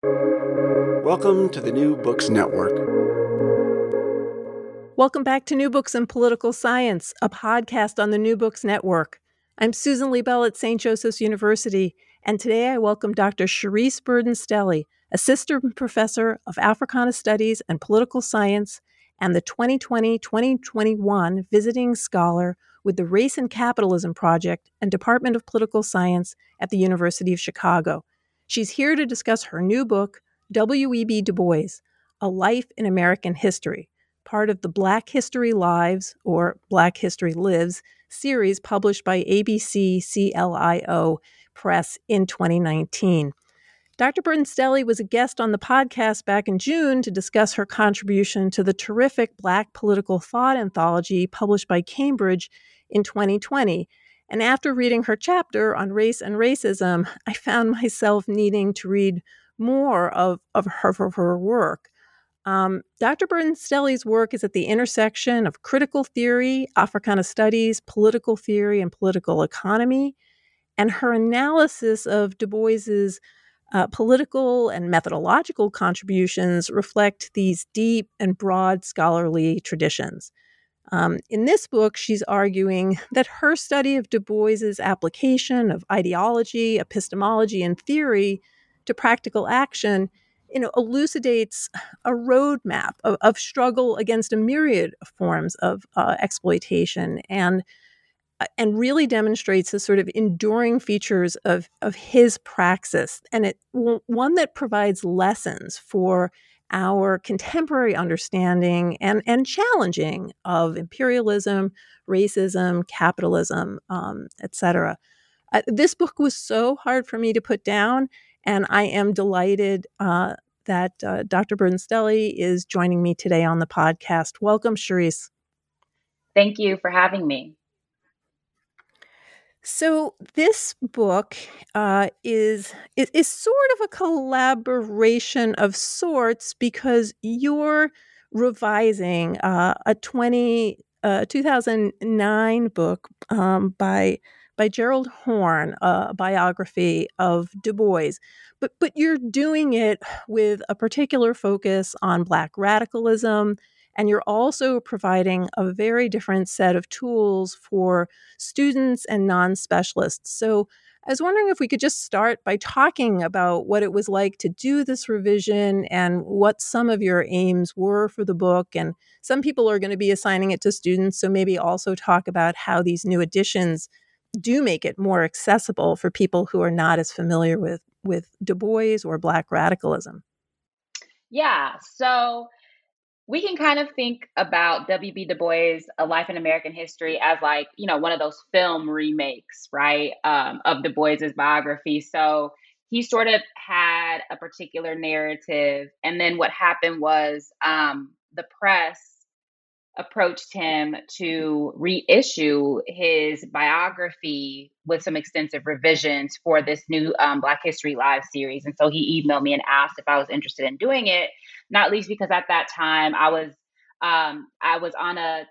Welcome to the New Books Network. Welcome back to New Books in Political Science, a podcast on the New Books Network. I'm Susan Liebell at St. Joseph's University, and today I welcome Dr. Cherise Burden-Stelly, Assistant Professor of Africana Studies and Political Science and the 2020 2021 Visiting Scholar with the Race and Capitalism Project and Department of Political Science at the University of Chicago. She's here to discuss her new book, W.E.B. Du Bois A Life in American History, part of the Black History Lives or Black History Lives series published by ABC CLIO Press in 2019. Dr. Burden-Stelly was a guest on the podcast back in June to discuss her contribution to the terrific Black political thought anthology published by Cambridge in 2020. And after reading her chapter on race and racism, I found myself needing to read more of, of, her, of her work. Um, Dr. Burden-Stelly's work is at the intersection of critical theory, Africana studies, political theory, and political economy. And her analysis of Du Bois's uh, political and methodological contributions reflect these deep and broad scholarly traditions. Um, in this book, she's arguing that her study of Du Bois's application of ideology, epistemology, and theory to practical action you know, elucidates a roadmap of, of struggle against a myriad of forms of uh, exploitation and uh, and really demonstrates the sort of enduring features of, of his praxis. And it one that provides lessons for our contemporary understanding and, and challenging of imperialism, racism, capitalism, um, etc. Uh, this book was so hard for me to put down, and I am delighted uh, that uh, Dr. Burden-Stelly is joining me today on the podcast. Welcome, Cherise. Thank you for having me. So this book uh, is, is, is sort of a collaboration of sorts because you're revising uh, a 20 uh, 2009 book um, by by Gerald Horne, a biography of Du Bois. But but you're doing it with a particular focus on Black radicalism and you're also providing a very different set of tools for students and non specialists. So I was wondering if we could just start by talking about what it was like to do this revision and what some of your aims were for the book. And some people are going to be assigning it to students. So maybe also talk about how these new additions do make it more accessible for people who are not as familiar with, with Du Bois or Black radicalism. Yeah. So we can kind of think about W.B. Du Bois, A Life in American History, as like, you know, one of those film remakes, right, um, of Du Bois's biography. So he sort of had a particular narrative. And then what happened was um, the press approached him to reissue his biography with some extensive revisions for this new um, Black History Live series. And so he emailed me and asked if I was interested in doing it not least because at that time I was um, I was on a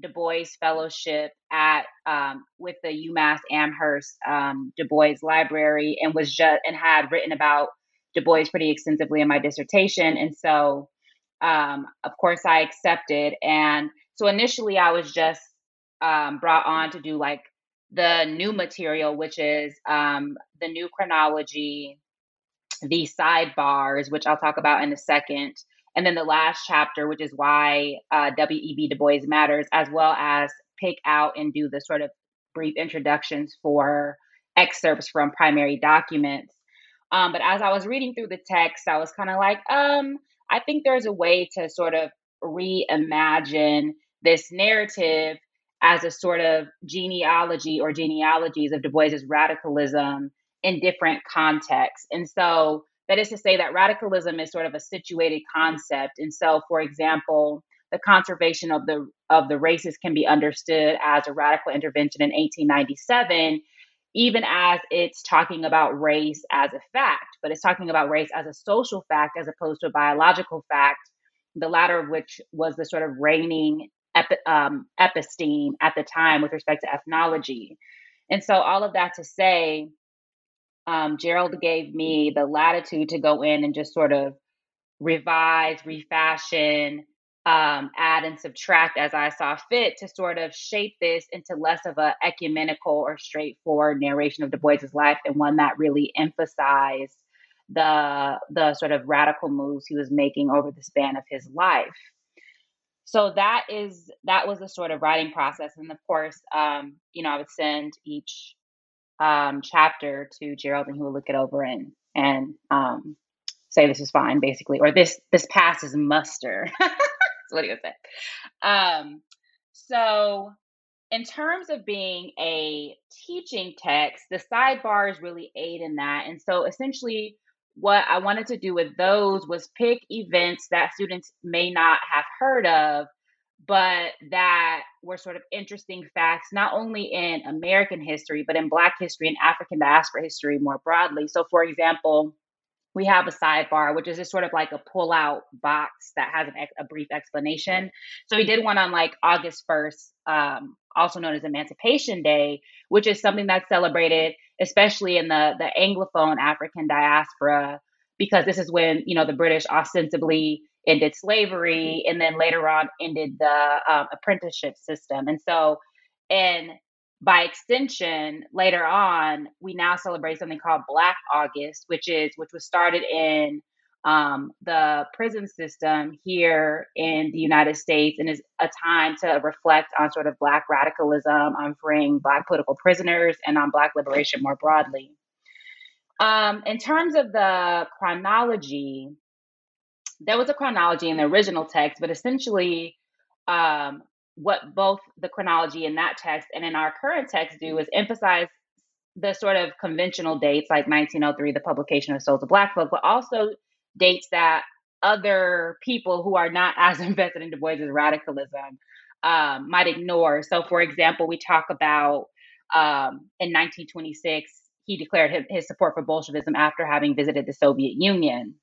Du Bois fellowship at um, with the UMass Amherst um, Du Bois Library and was just and had written about Du Bois pretty extensively in my dissertation, and so um, of course I accepted. And so initially I was just um, brought on to do like the new material, which is um, the new chronology, the sidebars, which I'll talk about in a second, and then the last chapter, which is why uh, W.E.B. Du Bois matters, as well as pick out and do the sort of brief introductions for excerpts from primary documents. Um, but as I was reading through the text, I was kind of like, um, I think there's a way to sort of reimagine this narrative as a sort of genealogy or genealogies of Du Bois's radicalism in different contexts. And so that is to say that radicalism is sort of a situated concept. And so, for example, the conservation of the of the races can be understood as a radical intervention in 1897 even as it's talking about race as a fact but it's talking about race as a social fact as opposed to a biological fact the latter of which was the sort of reigning epi, um, episteme at the time with respect to ethnology and so all of that to say um, Gerald gave me the latitude to go in and just sort of revise, refashion, um, add and subtract as I saw fit to sort of shape this into less of a ecumenical or straightforward narration of Du Bois's life and one that really emphasized the the sort of radical moves he was making over the span of his life. So that is that was the sort of writing process, and of course, um, you know, I would send each um, chapter to Gerald, and he will look it over and and um, say this is fine, basically, or this this passes muster. That's what he would say. Um, so, in terms of being a teaching text, the sidebars really aid in that, and so essentially. What I wanted to do with those was pick events that students may not have heard of, but that were sort of interesting facts, not only in American history, but in Black history and African diaspora history more broadly. So, for example, we have a sidebar, which is just sort of like a pull out box that has ex- a brief explanation. So we did one on like August 1st, um, also known as Emancipation Day, which is something that's celebrated, especially in the, the Anglophone African diaspora, because this is when, you know, the British ostensibly ended slavery and then later on ended the um, apprenticeship system. And so, and by extension, later on, we now celebrate something called Black August, which is which was started in um, the prison system here in the United States, and is a time to reflect on sort of Black radicalism, on freeing Black political prisoners, and on Black liberation more broadly. Um, in terms of the chronology, there was a chronology in the original text, but essentially, um, what both the chronology in that text and in our current text do is emphasize the sort of conventional dates like 1903 the publication of souls of black folk but also dates that other people who are not as invested in du bois's radicalism um, might ignore. So for example we talk about um, in 1926 he declared his, his, support for bolshevism after having visited the soviet union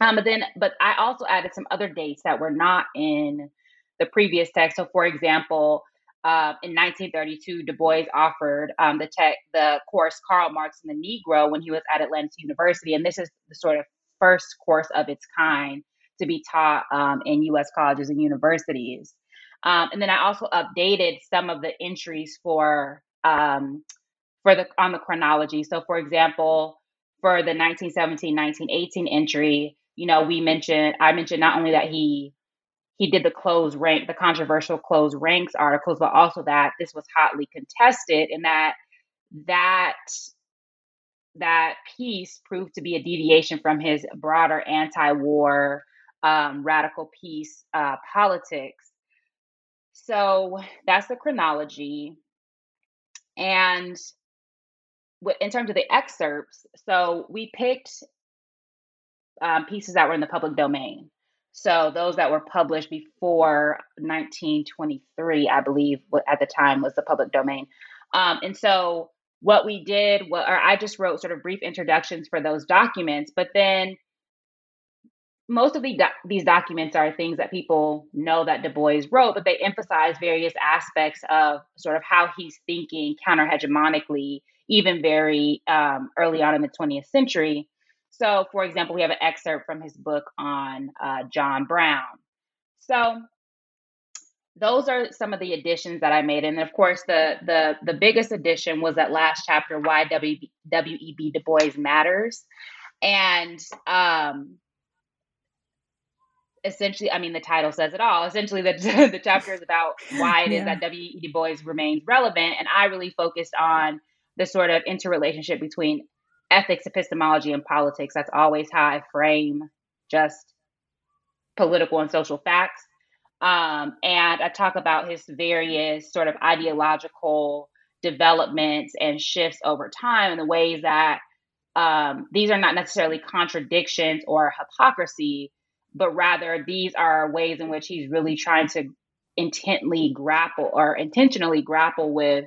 um, but then but i also added some other dates that were not in the previous text. So, for example, uh, in 1932, Du Bois offered um, the tech, the course Karl Marx and the Negro when he was at Atlanta University, and this is the sort of first course of its kind to be taught um, in U.S. colleges and universities. Um, and then I also updated some of the entries for um, for the on the chronology. So, for example, for the 1917-1918 entry, you know, we mentioned I mentioned not only that he he did the closed rank, the controversial closed ranks articles, but also that this was hotly contested and that that that piece proved to be a deviation from his broader anti-war um, radical peace uh, politics. So that's the chronology. And in terms of the excerpts, so we picked um, pieces that were in the public domain. So those that were published before 1923, I believe, at the time was the public domain. Um, and so what we did, what, or I just wrote sort of brief introductions for those documents, but then most of the these documents are things that people know that Du Bois wrote, but they emphasize various aspects of sort of how he's thinking counter hegemonically, even very um, early on in the 20th century. So, for example, we have an excerpt from his book on uh, John Brown. So, those are some of the additions that I made, and of course, the the the biggest addition was that last chapter, why W E B Du Bois matters, and um, essentially, I mean, the title says it all. Essentially, the the chapter is about why it yeah. is that W E B Du Bois remains relevant, and I really focused on the sort of interrelationship between ethics, epistemology, and politics. That's always how I frame just political and social facts. Um, and I talk about his various sort of ideological developments and shifts over time and the ways that um, these are not necessarily contradictions or hypocrisy, but rather these are ways in which he's really trying to intently grapple or intentionally grapple with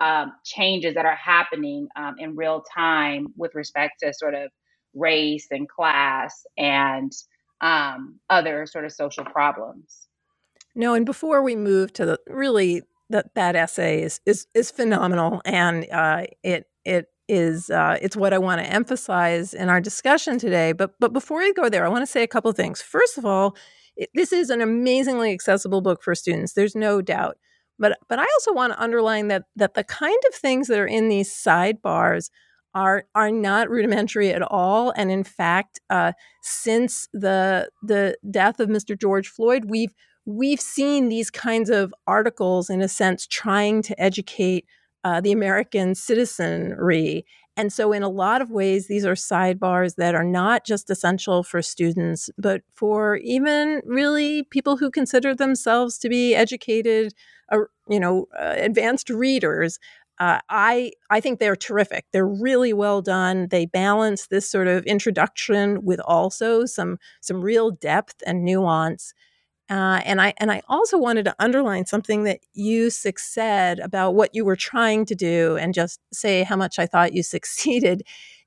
um, changes that are happening um, in real time with respect to sort of race and class and um, other sort of social problems. No, and before we move to the really that that essay is is is phenomenal, and uh, it it is uh, it's what I want to emphasize in our discussion today. But but before I go there, I want to say a couple of things. First of all, it, this is an amazingly accessible book for students. There's no doubt. But but I also want to underline that that the kind of things that are in these sidebars are are not rudimentary at all. And in fact, uh, since the the death of Mr. George Floyd, we've we've seen these kinds of articles, in a sense, trying to educate uh, the American citizenry. And so, in a lot of ways, these are sidebars that are not just essential for students, but for even really people who consider themselves to be educated, uh, you know, uh, advanced readers. Uh, I I think they're terrific. They're really well done. They balance this sort of introduction with also some some real depth and nuance. Uh, and I and I also wanted to underline something that you said about what you were trying to do, and just say how much I thought you succeeded.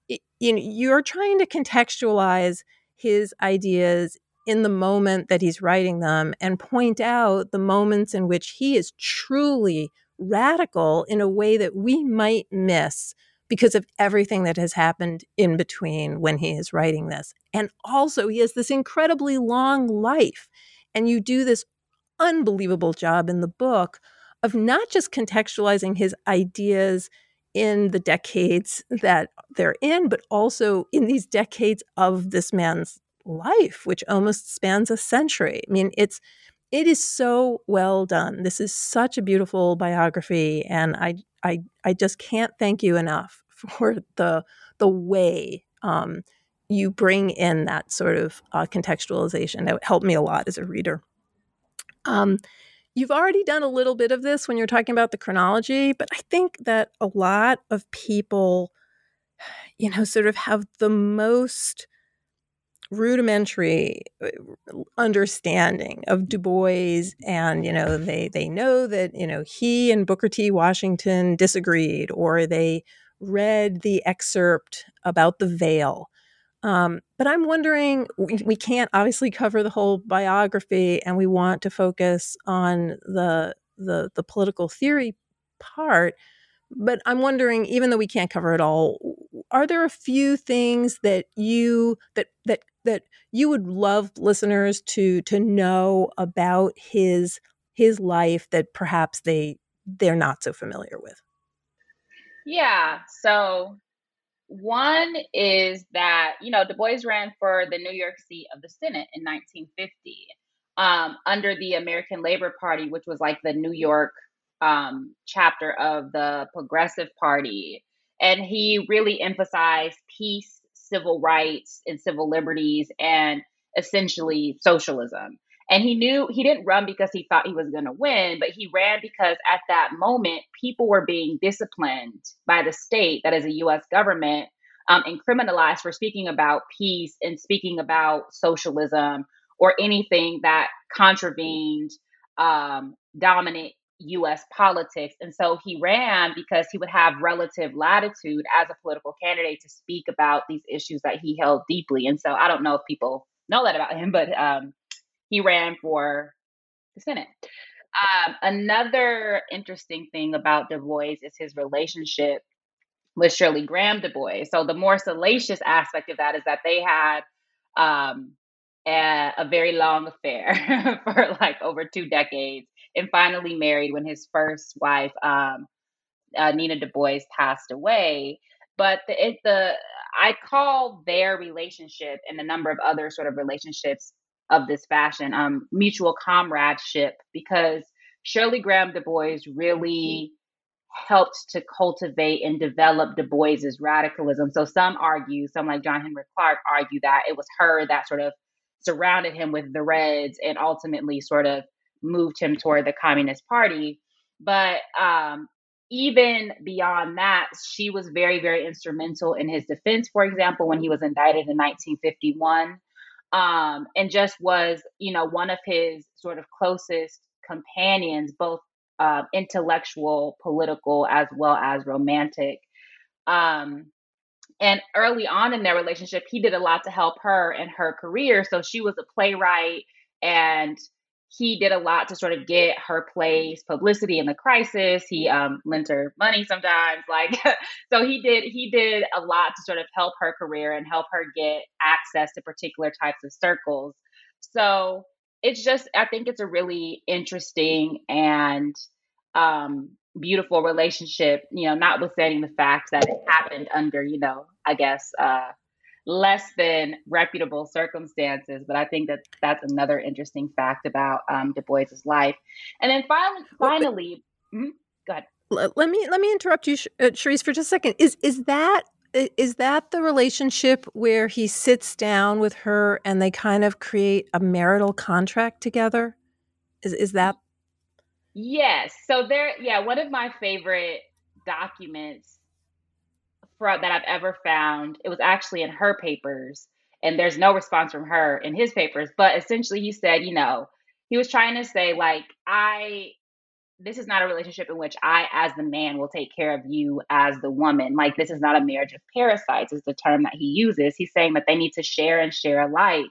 It, you know, you're trying to contextualize his ideas in the moment that he's writing them, and point out the moments in which he is truly radical in a way that we might miss because of everything that has happened in between when he is writing this. And also, he has this incredibly long life and you do this unbelievable job in the book of not just contextualizing his ideas in the decades that they're in, but also in these decades of this man's life, which almost spans a century. I mean, it's it is so well done. This is such a beautiful biography, and I I I just can't thank you enough for the the way um, you bring in that sort of uh, contextualization. That helped me a lot as a reader. Um, you've already done a little bit of this when you're talking about the chronology, but I think that a lot of people, you know, sort of have the most rudimentary uh, understanding of Du Bois and you know they they know that you know he and Booker T Washington disagreed or they read the excerpt about the veil um, but I'm wondering, we, we can't obviously cover the whole biography, and we want to focus on the the, the political theory part. But I'm wondering, even though we can't cover it all, are there a few things that you that that that you would love listeners to to know about his his life that perhaps they they're not so familiar with? Yeah. So one is that, you know, Du Bois ran for the New York seat of the Senate in 1950 um, under the American Labor Party, which was like the New York um, chapter of the Progressive Party. And he really emphasized peace, civil rights, and civil liberties, and essentially socialism. And he knew he didn't run because he thought he was going to win, but he ran because at that moment, people were being disciplined by the state, that is a US government, um, and criminalized for speaking about peace and speaking about socialism or anything that contravened um, dominant US politics. And so he ran because he would have relative latitude as a political candidate to speak about these issues that he held deeply. And so I don't know if people know that about him, but um, he ran for the Senate. Um, another interesting thing about Du Bois is his relationship with Shirley Graham Du Bois. So the more salacious aspect of that is that they had um, a, a, very long affair for like over two decades, and finally married when his first wife, um, uh, Nina Du Bois, passed away. But the, it, the I call their relationship and a number of other sort of relationships of this fashion, um, mutual comradeship, because Shirley Graham Du Bois really helped to cultivate and develop Du Bois's radicalism. So some argue, some like John Henrik Clarke argue that it was her that sort of surrounded him with the Reds and ultimately sort of moved him toward the Communist Party. But um, even beyond that, she was very, very instrumental in his defense, for example, when he was indicted in 1951 um, and just was, you know, one of his sort of closest companions, both uh, intellectual, political, as well as romantic. Um, and early on in their relationship, he did a lot to help her in her career. So she was a playwright and he did a lot to sort of get her place publicity in the crisis. He um, lent her money sometimes, like so. He did he did a lot to sort of help her career and help her get access to particular types of circles. So it's just I think it's a really interesting and um, beautiful relationship. You know, notwithstanding the fact that it happened under you know I guess. Uh, less than reputable circumstances. But I think that that's another interesting fact about um, Du Bois's life. And then finally, finally, well, mm-hmm, go ahead. Let me let me interrupt you, uh, Cherise, for just a second. Is is that is that the relationship where he sits down with her and they kind of create a marital contract together? Is is that? Yes. So there, yeah. One of my favorite documents for, that I've ever found. It was actually in her papers, and there's no response from her in his papers. But essentially, he said, you know, he was trying to say, like, I, this is not a relationship in which I, as the man, will take care of you as the woman. Like, this is not a marriage of parasites, is the term that he uses. He's saying that they need to share and share alike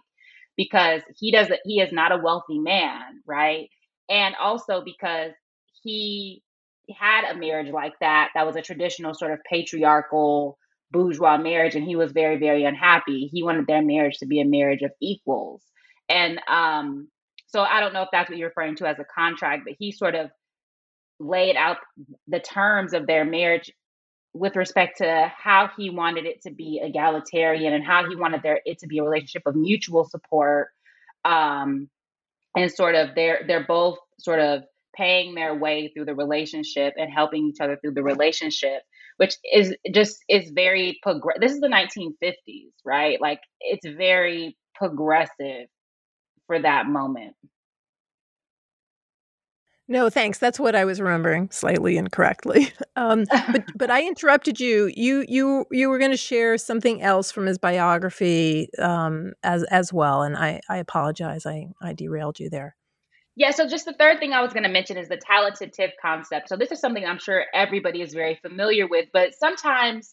because he doesn't, he is not a wealthy man, right? And also because he had a marriage like that, that was a traditional sort of patriarchal bourgeois marriage, and he was very, very unhappy. He wanted their marriage to be a marriage of equals. And um, so I don't know if that's what you're referring to as a contract, but he sort of laid out the terms of their marriage with respect to how he wanted it to be egalitarian and how he wanted there it to be a relationship of mutual support um, and sort of they're they're both sort of paying their way through the relationship and helping each other through the relationship which is just is very progressive this is the 1950s right like it's very progressive for that moment no, thanks. That's what I was remembering slightly incorrectly. Um, but but I interrupted you. You you you were going to share something else from his biography um, as as well, and I I apologize. I I derailed you there. Yeah, so just the third thing I was going to mention is the talented tenth concept. So this is something I'm sure everybody is very familiar with, but sometimes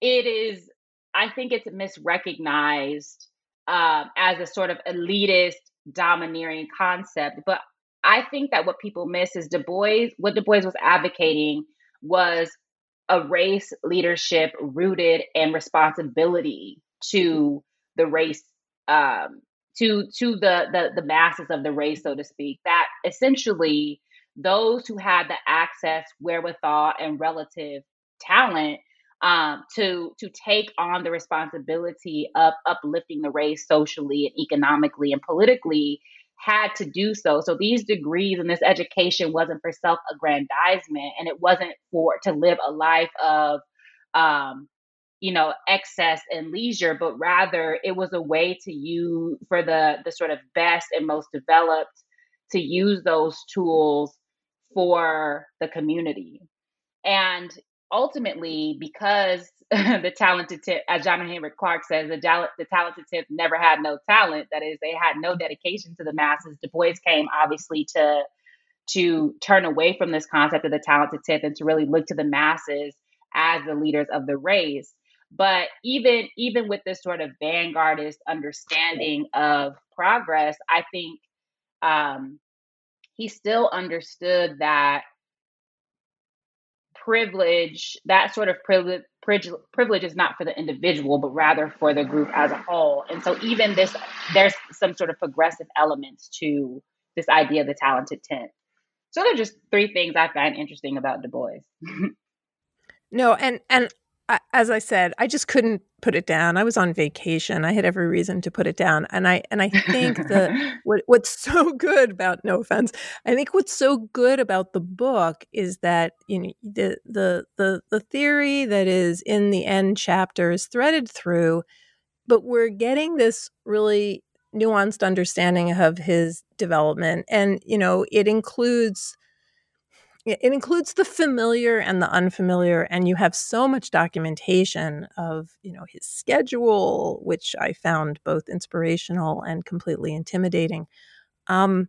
it is, I think it's misrecognized um, as a sort of elitist, domineering concept. But I think that what people miss is Du Bois, what Du Bois was advocating was a race leadership rooted in responsibility to the race um, to to the, the the masses of the race, so to speak. That essentially those who had the access, wherewithal, and relative talent um, to to take on the responsibility of uplifting the race socially and economically and politically had to do so. So these degrees and this education wasn't for self-aggrandizement, and it wasn't for to live a life of um, you know excess and leisure but rather it was a way to use for the the sort of best and most developed to use those tools for the community. And ultimately because the talented tenth as John Henrik Clarke says the, the talented tenth never had no talent. That is they had no dedication to the masses. Du bois came obviously to to turn away from this concept of the talented tenth and to really look to the masses as the leaders of the race but even even with this sort of vanguardist understanding of progress i think um, he still understood that privilege that sort of privilege privilege is not for the individual but rather for the group as a whole. And so even this there's some sort of progressive elements to this idea of the talented tenth so they're just three things i find interesting about du bois. No and and as I said, I just couldn't put it down. I was on vacation. I had every reason to put it down, and I and I think the what, what's so good about no offense, I think what's so good about the book is that you know the the the the theory that is in the end chapter is threaded through, but we're getting this really nuanced understanding of his development, and you know it includes it includes the familiar and the unfamiliar and you have so much documentation of you know his schedule which i found both inspirational and completely intimidating. Um,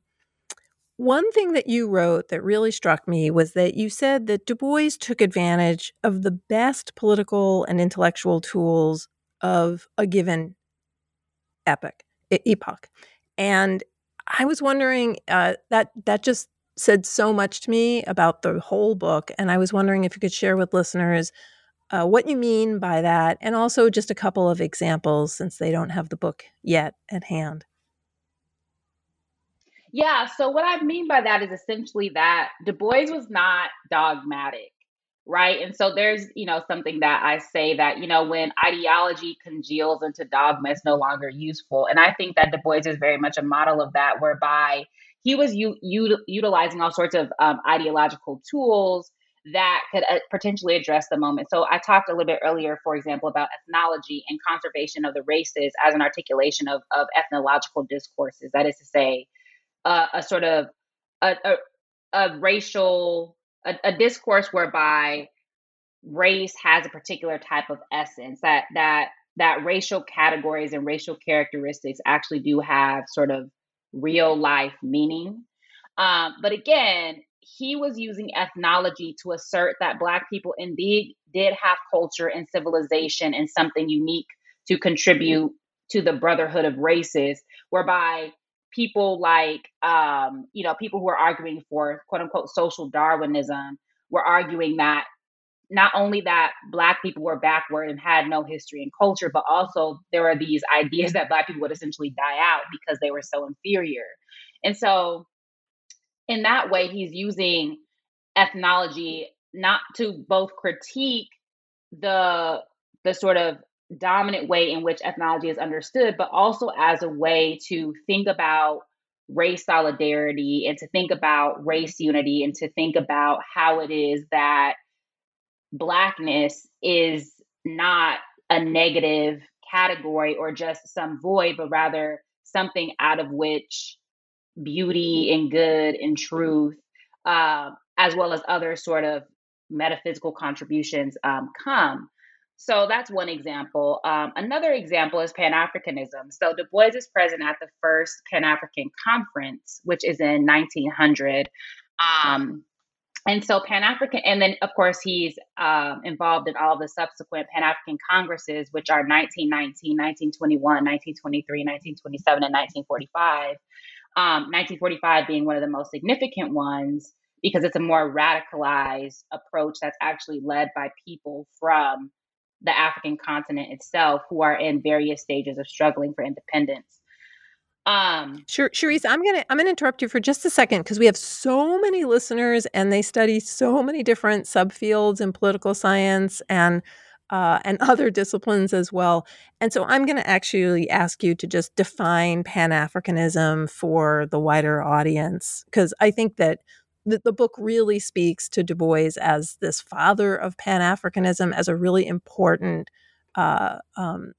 one thing that you wrote that really struck me was that you said that du bois took advantage of the best political and intellectual tools of a given epoch epoch. And I was wondering uh, that that just said so much to me about the whole book, and I was wondering if you could share with listeners uh, what you mean by that, and also just a couple of examples since they don't have the book yet at hand. Yeah, so what I mean by that is essentially that Du Bois was not dogmatic, right? And so there's, you know, something that I say that, you know, when ideology congeals into dogma, it's no longer useful. And I think that Du Bois is very much a model of that, whereby he was u- utilizing all sorts of um, ideological tools that could uh, potentially address the moment. So I talked a little bit earlier, for example, about ethnology and conservation of the races as an articulation of, of ethnological discourses. That is to say, uh, a sort of a, a, a racial a, a, discourse whereby race has a particular type of essence that that that racial categories and racial characteristics actually do have sort of real life meaning. Um, but again he was using ethnology to assert that black people indeed did have culture and civilization and something unique to contribute to the brotherhood of races whereby people like um, you know people who are arguing for quote unquote social darwinism were arguing that not only that black people were backward and had no history and culture but also there are these ideas that black people would essentially die out because they were so inferior. And so in that way he's using ethnology not to both critique the the sort of dominant way in which ethnology is understood, but also as a way to think about race solidarity and to think about race unity and to think about how it is that blackness is not a negative category or just some void, but rather something out of which beauty and good and truth, uh, as well as other sort of metaphysical contributions um, come. So that's one example. Um, another example is Pan Africanism. So Du Bois is present at the first Pan African Conference, which is in 1900. Um, and so Pan African, and then of course he's um, involved in all the subsequent Pan African Congresses, which are 1919, 1921, 1923, 1927, and 1945. 1945 um, being one of the most significant ones because it's a more radicalized approach that's actually led by people from the African continent itself who are in various stages of struggling for independence. Um, sure, Cherise, I'm gonna I'm gonna interrupt you for just a second because we have so many listeners and they study so many different subfields in political science and uh, and other disciplines as well. And so I'm going to actually ask you to just define Pan Africanism for the wider audience because I think that the, the book really speaks to Du Bois as this father of Pan Africanism as a really important uh, um,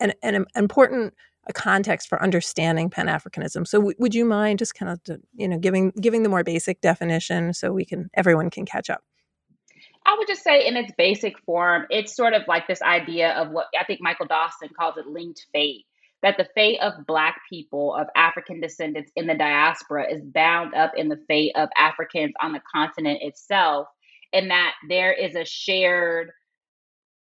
an, an important a context for understanding Pan Africanism. So, w- would you mind just kind of you know giving giving the more basic definition so we can everyone can catch up? I would just say, in its basic form, it's sort of like this idea of what I think Michael Dawson calls it linked fate that the fate of Black people, of African descendants in the diaspora, is bound up in the fate of Africans on the continent itself, and that there is a shared,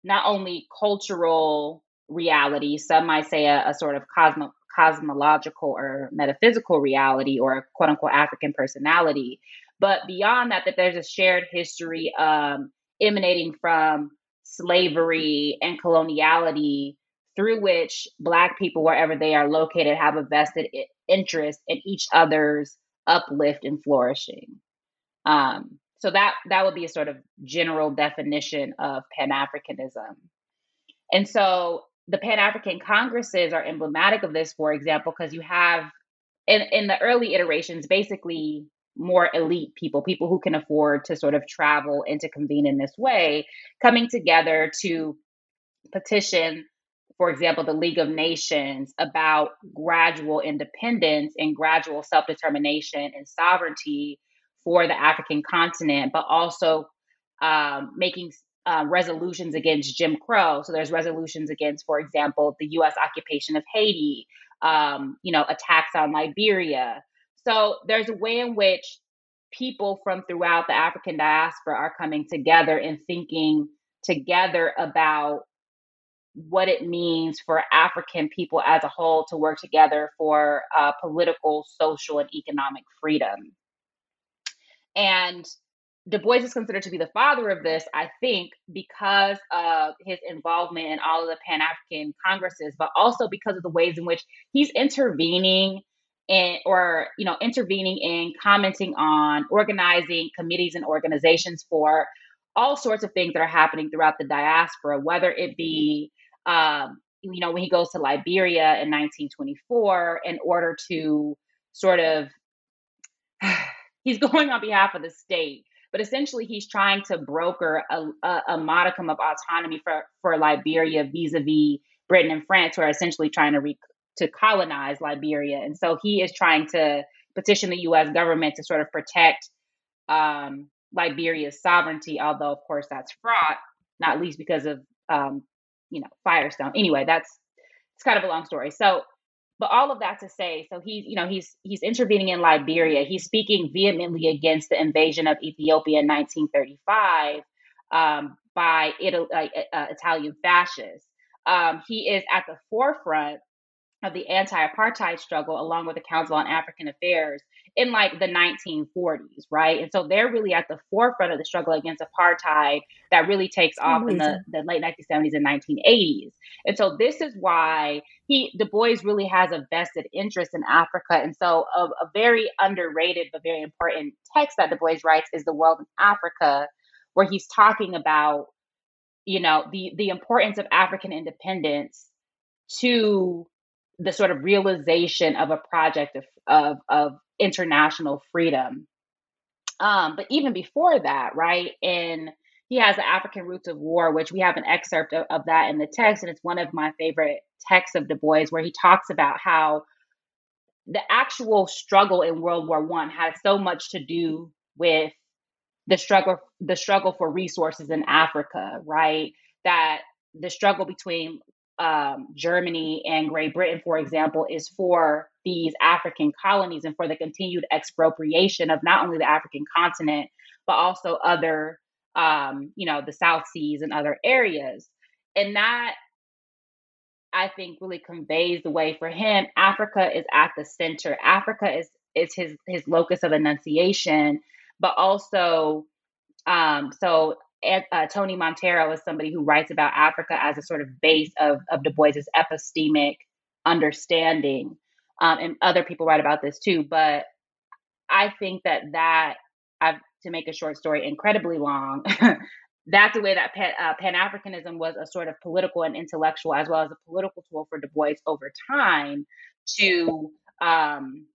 not only cultural reality, some might say a, a sort of cosmo, cosmological or metaphysical reality or a quote unquote African personality, but beyond that, that there's a shared history um, emanating from slavery and coloniality through which Black people, wherever they are located, have a vested interest in each other's uplift and flourishing. Um, so that that would be a sort of general definition of Pan Africanism. And so the Pan African Congresses are emblematic of this, for example, because you have in, in the early iterations, basically more elite people, people who can afford to sort of travel and to convene in this way, coming together to petition for example, the League of Nations about gradual independence and gradual self determination and sovereignty for the African continent, but also um, making uh, resolutions against Jim Crow. So there's resolutions against, for example, the U.S. occupation of Haiti, um, you know, attacks on Liberia. So there's a way in which people from throughout the African diaspora are coming together and thinking together about what it means for African people as a whole to work together for uh, political, social, and economic freedom. And Du Bois is considered to be the father of this, I think, because of his involvement in all of the Pan African Congresses, but also because of the ways in which he's intervening in, or you know, intervening in commenting on organizing committees and organizations for all sorts of things that are happening throughout the diaspora, whether it be um, you know, when he goes to Liberia in 1924 in order to sort of he's going on behalf of the state but essentially he's trying to broker a, a, a modicum of autonomy for, for Liberia vis-a-vis Britain and France, who are essentially trying to re- to colonize Liberia. And so he is trying to petition the U.S. government to sort of protect um, Liberia's sovereignty, although of course that's fraught, not least because of um, you know Firestone. Anyway, that's it's kind of a long story. So but all of that to say, so he's, you know, he's he's intervening in Liberia. He's speaking vehemently against the invasion of Ethiopia in 1935 um, by Italy, uh, Italian fascists. Um, he is at the forefront of the anti-apartheid struggle along with the council on african affairs in like the 1940s right? And so they're really at the forefront of the struggle against apartheid that really takes off Amazing. in the, the late 1970s and 1980s and so this is why he du bois really has a vested interest in africa. And so a, a very underrated but very important text that du bois writes is the world and africa where he's talking about you know the the importance of african independence to the sort of realization of a project of, of, of international freedom. Um, but even before that, right, and he has the African Roots of War, which we have an excerpt of, of that in the text, and it's one of my favorite texts of Du Bois, where he talks about how the actual struggle in World War One had so much to do with the struggle the struggle for resources in Africa, right? That the struggle between um, Germany and Great Britain, for example, is for these African colonies and for the continued expropriation of not only the African continent, but also other, um, you know, the South Seas and other areas. And that, I think, really conveys the way for him. Africa is at the center. Africa is is his his locus of enunciation, but also, um, so uh, Tony Monteiro is somebody who writes about Africa as a sort of base of, of Du Bois's epistemic understanding. Um, and other people write about this too. But I think that that, I've, to make a short story incredibly long, that's the way that Pan, uh, Africanism was a sort of political and intellectual, as well as a political tool for Du Bois over time to um,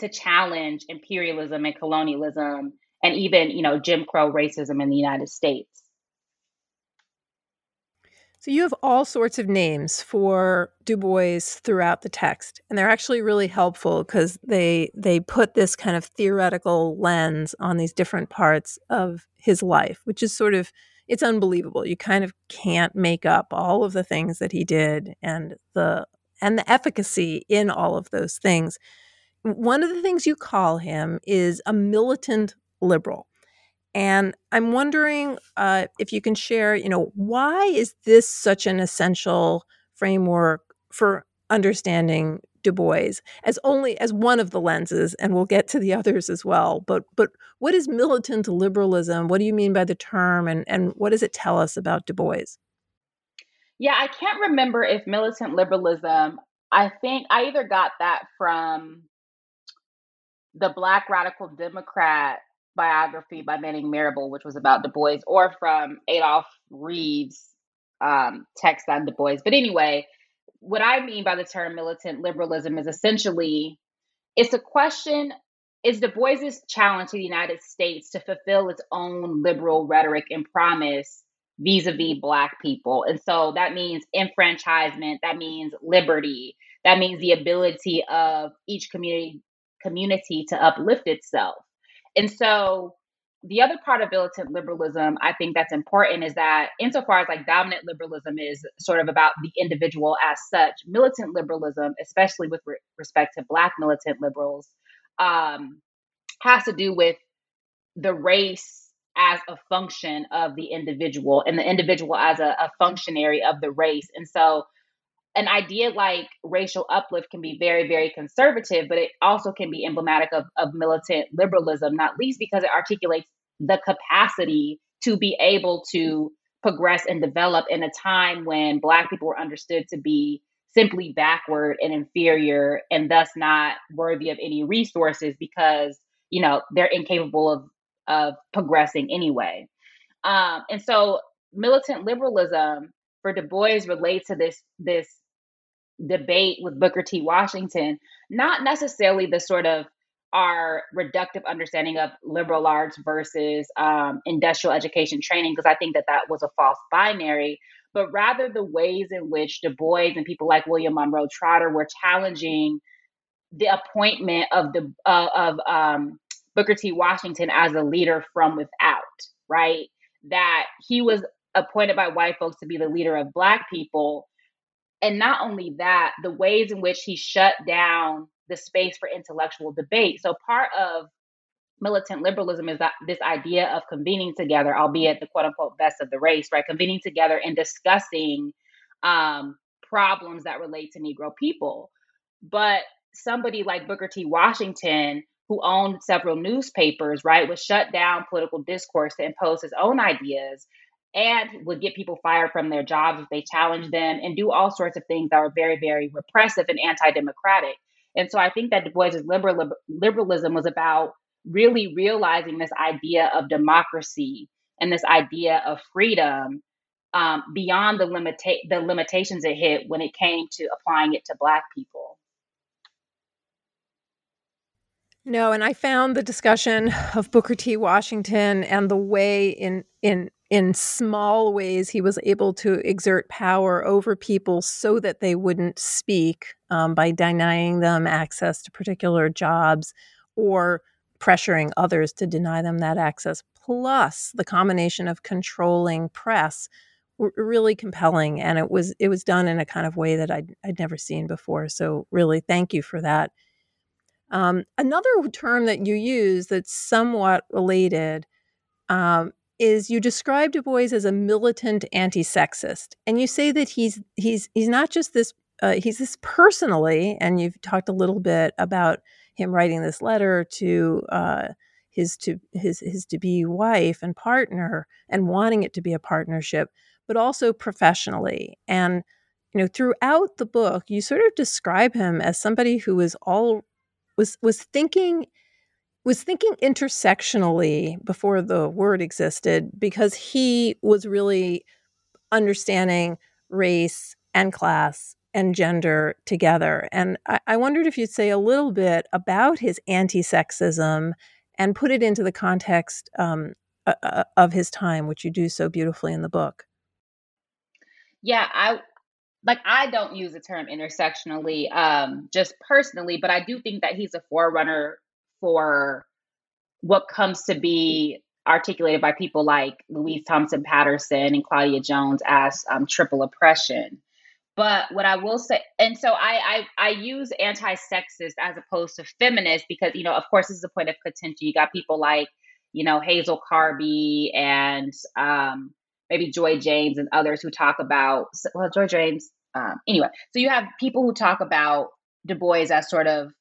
to challenge imperialism and colonialism and even, you know, Jim Crow racism in the United States. So you have all sorts of names for Du Bois throughout the text, and they're actually really helpful because they they put this kind of theoretical lens on these different parts of his life, which is sort of it's unbelievable. You kind of can't make up all of the things that he did and the and the efficacy in all of those things. One of the things you call him is a militant liberal. And I'm wondering uh, if you can share, you know, why is this such an essential framework for understanding Du Bois as only as one of the lenses, and we'll get to the others as well. But but what is militant liberalism? What do you mean by the term, and and what does it tell us about Du Bois? Yeah, I can't remember if militant liberalism. I think I either got that from the Black Radical Democrat biography by Manning Marable, which was about Du Bois, or from Adolph Reed's um, text on Du Bois. But anyway, what I mean by the term militant liberalism is essentially it's a question is Du Bois's challenge to the United States to fulfill its own liberal rhetoric and promise vis-a-vis black people. And so that means enfranchisement, that means liberty, that means the ability of each community community to uplift itself. And so the other part of militant liberalism, I think that's important is that insofar as like dominant liberalism is sort of about the individual as such, militant liberalism, especially with re- respect to Black militant liberals, um, has to do with the race as a function of the individual and the individual as a, a functionary of the race. And so an idea like racial uplift can be very, very conservative, but it also can be emblematic of, of militant liberalism, not least because it articulates the capacity to be able to progress and develop in a time when Black people were understood to be simply backward and inferior and thus not worthy of any resources because you know they're incapable of of progressing anyway. Um, and so militant liberalism for du bois relates to this this debate with booker t washington not necessarily the sort of our reductive understanding of liberal arts versus um, industrial education training because i think that that was a false binary but rather the ways in which Du Bois and people like William Monroe Trotter were challenging the appointment of the uh, of um, Booker T. Washington as a leader from without, right? That he was appointed by white folks to be the leader of Black people, and not only that, the ways in which he shut down the space for intellectual debate. So part of militant liberalism is that this idea of convening together, albeit the quote unquote best of the race, right? Convening together and discussing um, problems that relate to Negro people. But somebody like Booker T. Washington, who owned several newspapers, right, was shut down political discourse to impose his own ideas and would get people fired from their jobs if they challenged them and do all sorts of things that were very, very repressive and anti democratic. And so I think that Du Bois's liberal, liberalism was about really realizing this idea of democracy and this idea of freedom um, beyond the limita- the limitations it hit when it came to applying it to Black people. No, and I found the discussion of Booker T. Washington and the way in in in small ways he was able to exert power over people so that they wouldn't speak um, by denying them access to particular jobs or pressuring others to deny them that access, plus the combination of controlling press were really compelling and it was it was done in a kind of way that I'd, I'd never seen before. So really thank you for that. Um, another term that you use that's somewhat related um, is you describe du bois as a militant anti-sexist and you say that he's he's he's not just this uh, he's this personally and you've talked a little bit about him writing this letter to uh, his to his his to be wife and partner and wanting it to be a partnership, but also professionally. And you know, throughout the book, you sort of describe him as somebody who was all was was thinking was thinking intersectionally before the word existed because he was really understanding race and class and gender together. And I, I wondered if you'd say a little bit about his anti sexism and put it into the context um, uh, of his time, which you do so beautifully in the book. Yeah, I like I don't use the term intersectionally um, just personally, but I do think that he's a forerunner for what comes to be articulated by people like Louise Thompson Patterson and Claudia Jones as um, triple oppression. But what I will say, and so I I, I use anti-sexist as opposed to feminist because you know, of course, this is a point of contention. You got people like you know Hazel Carby and um, maybe Joy James and others who talk about well, Joy James. Um, anyway, so you have people who talk about Du Bois as sort of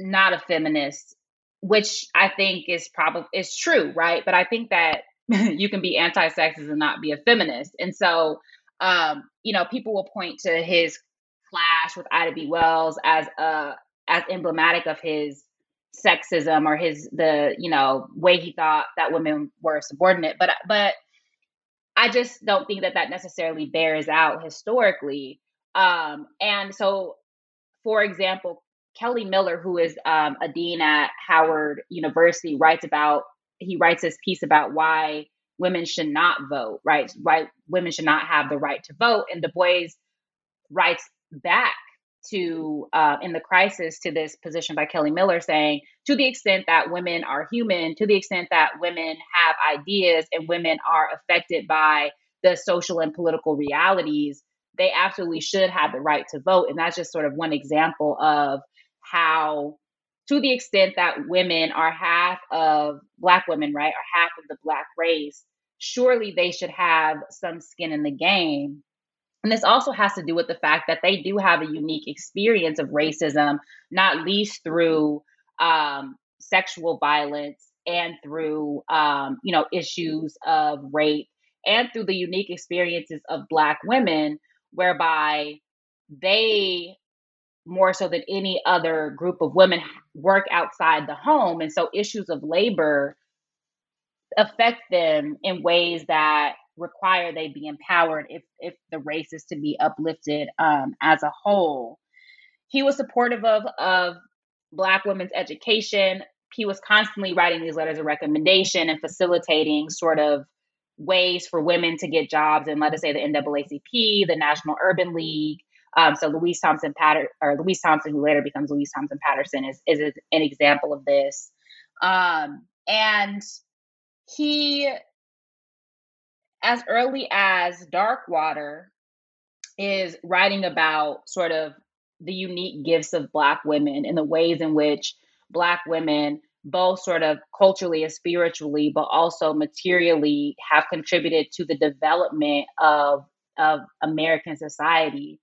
not a feminist, which I think is probably is true, right? But I think that you can be anti-sexist and not be a feminist, and so um, you know, people will point to his clash with Ida B. Wells as a as emblematic of his sexism or his the you know way he thought that women were subordinate. But but I just don't think that that necessarily bears out historically. Um, and so, for example, Kelly Miller, who is um, a dean at Howard University, writes about he writes this piece about why women should not vote, right? Right, women should not have the right to vote. And Du Bois writes back to uh, in the crisis to this position by Kelly Miller saying, to the extent that women are human, to the extent that women have ideas and women are affected by the social and political realities, they absolutely should have the right to vote. And that's just sort of one example of how to the extent that women are half of Black women, right, are half of the Black race, surely they should have some skin in the game. And this also has to do with the fact that they do have a unique experience of racism, not least through um, sexual violence and through um, you know issues of rape and through the unique experiences of Black women, whereby they more so than any other group of women work outside the home, and so issues of labor affect them in ways that require they be empowered if if the race is to be uplifted um, as a whole. He was supportive of of Black women's education. He was constantly writing these letters of recommendation and facilitating sort of ways for women to get jobs in, let us say, the NAACP, the National Urban League. Um, so Louise Thompson Patter or Louise Thompson, who later becomes Louise Thompson Patterson, is is an example of this. Um, and he as early as Darkwater is writing about sort of the unique gifts of Black women and the ways in which Black women, both sort of culturally and spiritually, but also materially, have contributed to the development of, of American society.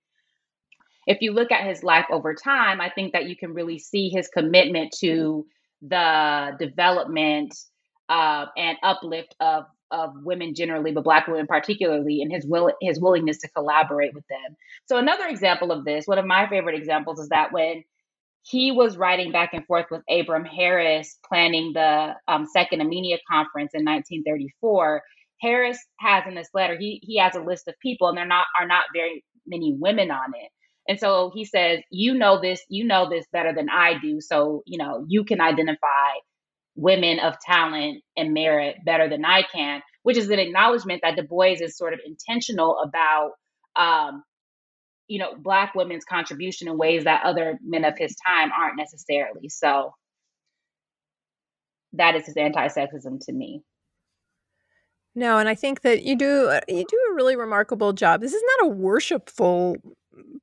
If you look at his life over time, I think that you can really see his commitment to the development uh, and uplift of of women generally, but black women particularly, and his will his willingness to collaborate with them. So another example of this, one of my favorite examples, is that when he was writing back and forth with Abram Harris, planning the um, Second Amenia Conference in 1934. Harris has in this letter he he has a list of people, and there not are not very many women on it. And so he says, "You know this, you know this better than I do. So you know you can identify women of talent and merit better than I can, which is an acknowledgement that Du Bois is sort of intentional about, um, you know, Black women's contribution in ways that other men of his time aren't necessarily. So that is his anti-sexism to me. No, and I think that you do you do a really remarkable job. This is not a worshipful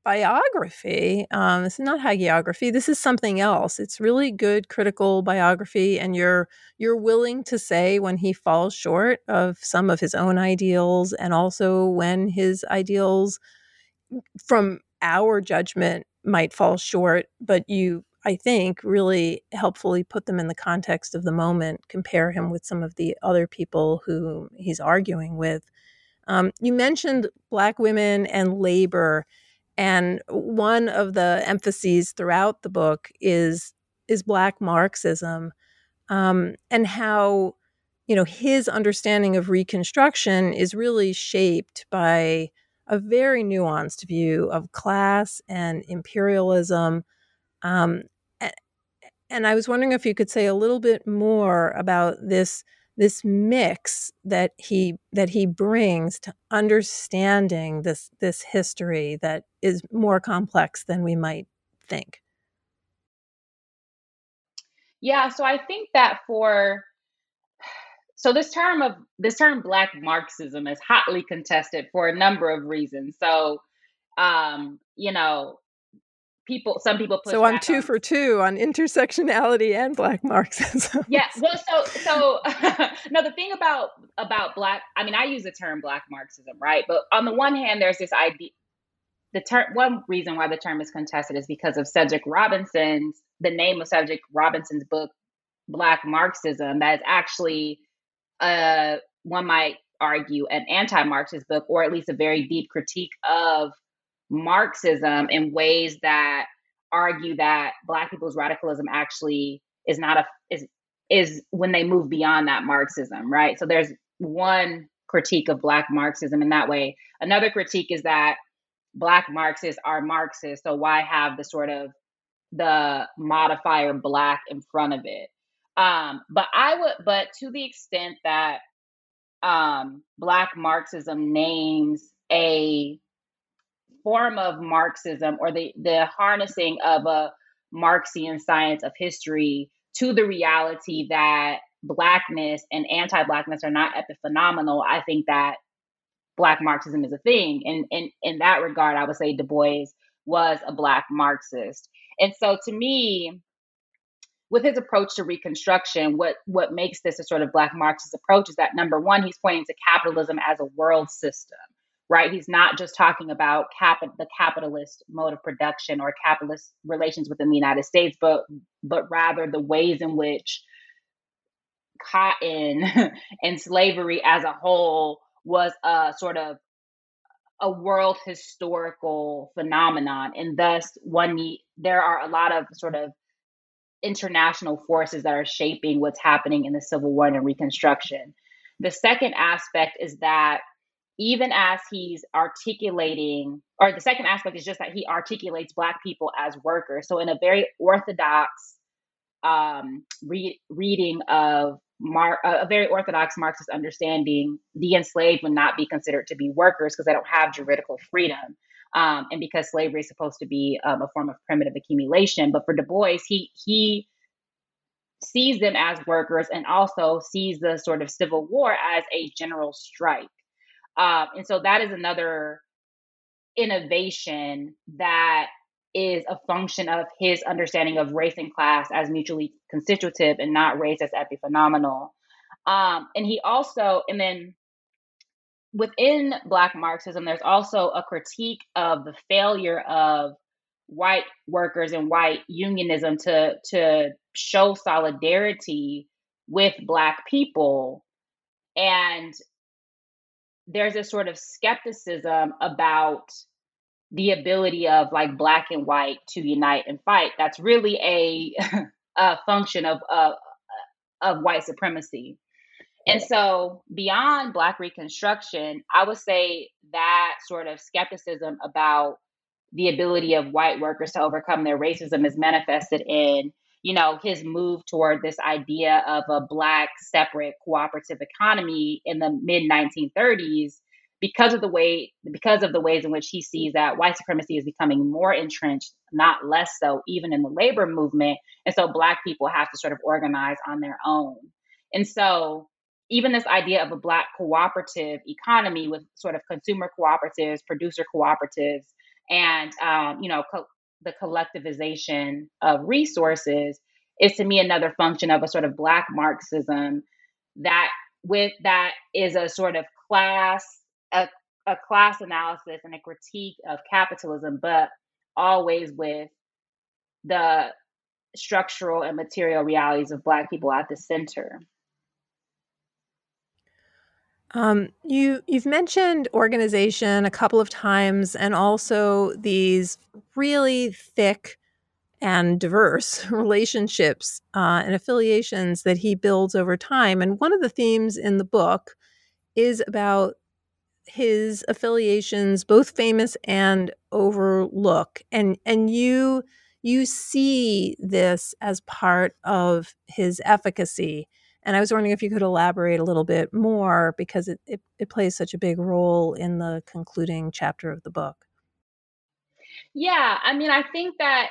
biography. Um, this is not hagiography. This is something else. It's really good critical biography, and you're you're willing to say when he falls short of some of his own ideals, and also when his ideals, from our judgment, might fall short. But you, I think, really helpfully put them in the context of the moment. Compare him with some of the other people who he's arguing with. Um, you mentioned black women and labor and one of the emphases throughout the book is is Black Marxism, um, and how you know his understanding of Reconstruction is really shaped by a very nuanced view of class and imperialism. Um, and I was wondering if you could say a little bit more about this this mix that he that he brings to understanding this this history that is more complex than we might think. Yeah so i think that for so this term of this term black marxism is hotly contested for a number of reasons. So um you know people some people so i'm two on, for two on intersectionality and black marxism yeah well so so no the thing about about black i mean i use the term black marxism right? But on the one hand there's this idea the term one reason why the term is contested is because of cedric robinson's the name of cedric robinson's book black marxism that is actually uh one might argue an anti-marxist book or at least a very deep critique of Marxism in ways that argue that Black people's radicalism actually is not a is is when they move beyond that Marxism, right? So there's one critique of Black Marxism in that way. Another critique is that Black Marxists are Marxists, so why have the sort of the modifier Black in front of it? Um, but I would, but to the extent that um, Black Marxism names a form of Marxism or the, the harnessing of a Marxian science of history to the reality that blackness and anti-blackness are not epiphenomenal, I think that black Marxism is a thing. And in, in that regard, I would say Du Bois was a black Marxist. And so to me, with his approach to Reconstruction, what what makes this a sort of Black Marxist approach is that number one, he's pointing to capitalism as a world system, right? He's not just talking about cap- the capitalist mode of production or capitalist relations within the United States, but but rather the ways in which cotton and slavery as a whole was a sort of a world historical phenomenon and thus one there are a lot of sort of international forces that are shaping what's happening in the civil war and reconstruction the second aspect is that even as he's articulating or the second aspect is just that he articulates black people as workers so in a very orthodox um, re- reading of Mar- a very orthodox Marxist understanding, the enslaved would not be considered to be workers because they don't have juridical freedom. Um, and because slavery is supposed to be um, a form of primitive accumulation. But for Du Bois, he he sees them as workers and also sees the sort of Civil War as a general strike. Um, and so that is another innovation that is a function of his understanding of race and class as mutually constitutive and not race as epiphenomenal. Um, and he also, and then within Black Marxism, there's also a critique of the failure of white workers and white unionism to to show solidarity with Black people, and there's a sort of skepticism about the ability of like black and white to unite and fight. That's really a, a function of, of of white supremacy. And so beyond black reconstruction i would say that sort of skepticism about the ability of white workers to overcome their racism is manifested in you know his move toward this idea of a black separate cooperative economy in the mid 1930s because of the way because of the ways in which he sees that white supremacy is becoming more entrenched not less so even in the labor movement and so black people have to sort of organize on their own. And so even this idea of a black cooperative economy with sort of consumer cooperatives producer cooperatives and um, you know co- the collectivization of resources is to me another function of a sort of black marxism that with that is a sort of class a, a class analysis and a critique of capitalism, but always with the structural and material realities of Black people at the center. Um, you you've mentioned organization a couple of times, and also these really thick and diverse relationships uh, and affiliations that he builds over time. And one of the themes in the book is about his affiliations both famous and overlook and and you you see this as part of his efficacy and i was wondering if you could elaborate a little bit more because it, it, it plays such a big role in the concluding chapter of the book. Yeah i mean i think that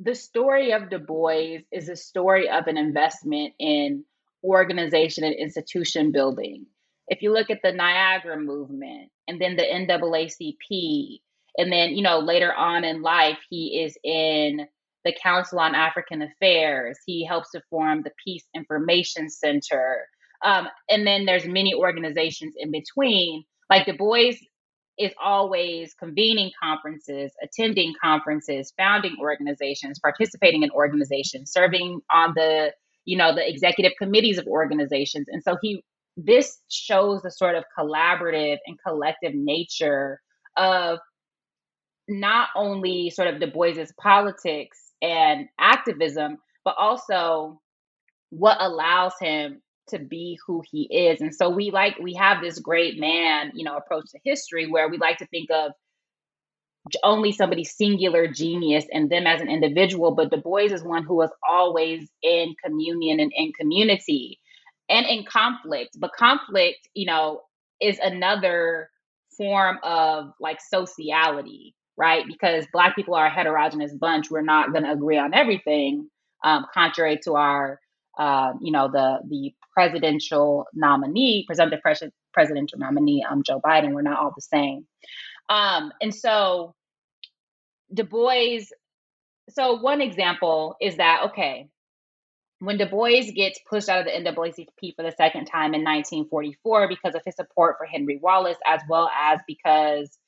the story of du bois is a story of an investment in organization and institution building. If you look at the Niagara movement and then the NAACP, and then, you know, later on in life, he is in the Council on African Affairs. He helps to form the Peace Information Center. Um, and then there's many organizations in between. Like Du Bois is always convening conferences, attending conferences, founding organizations, participating in organizations, serving on the you know the executive committees of organizations and so he this shows the sort of collaborative and collective nature of not only sort of Du Bois's politics and activism, but also what allows him to be who he is. And so we like we have this great man, you know, approach to history where we like to think of only somebody's singular genius and them as an individual, but Du Bois is one who was always in communion and in community and in conflict. But conflict, you know, is another form of like sociality, right? Because Black people are a heterogeneous bunch. We're not going to agree on everything, um, contrary to our, uh, you know, the the presidential nominee, presumptive pres- presidential nominee, um, Joe Biden. We're not all the same, um, and so Du Bois. So one example is that okay, when Du Bois gets pushed out of the NAACP for the second time in 1944 because of his support for Henry Wallace, as well as because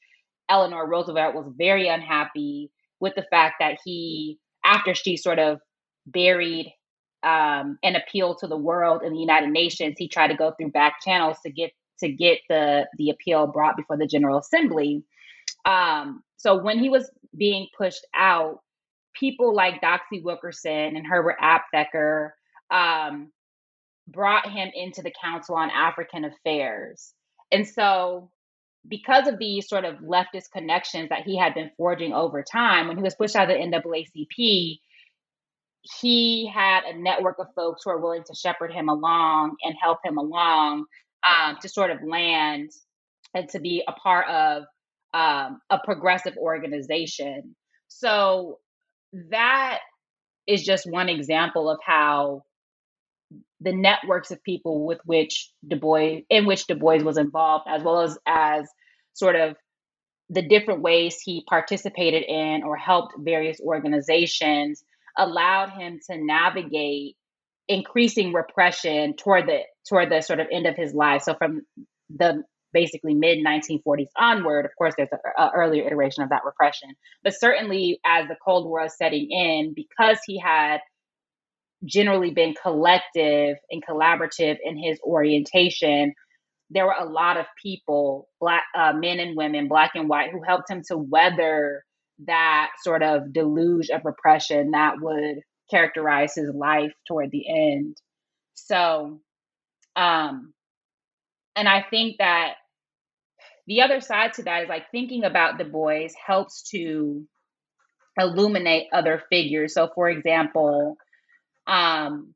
Eleanor Roosevelt was very unhappy with the fact that he, after she sort of buried um, an appeal to the world in the United Nations, he tried to go through back channels to get to get the the appeal brought before the General Assembly. Um, so when he was being pushed out, people like Doxey Wilkerson and Herbert Aptheker um, brought him into the Council on African Affairs. And so, because of these sort of leftist connections that he had been forging over time, when he was pushed out of the NAACP, he had a network of folks who are willing to shepherd him along and help him along um, to sort of land and to be a part of um, a progressive organization. So that is just one example of how the networks of people with which Du Bois, in which Du Bois was involved, as well as as sort of the different ways he participated in or helped various organizations, allowed him to navigate increasing repression toward the toward the sort of end of his life. So from the basically mid 1940s onward. Of course, there's an earlier iteration of that repression, but certainly as the Cold War is setting in, because he had generally been collective and collaborative in his orientation, there were a lot of people, black uh, men and women, black and white, who helped him to weather that sort of deluge of repression that would characterize his life toward the end. So, um, and I think that the other side to that is like thinking about Du Bois helps to illuminate other figures. So, for example, um,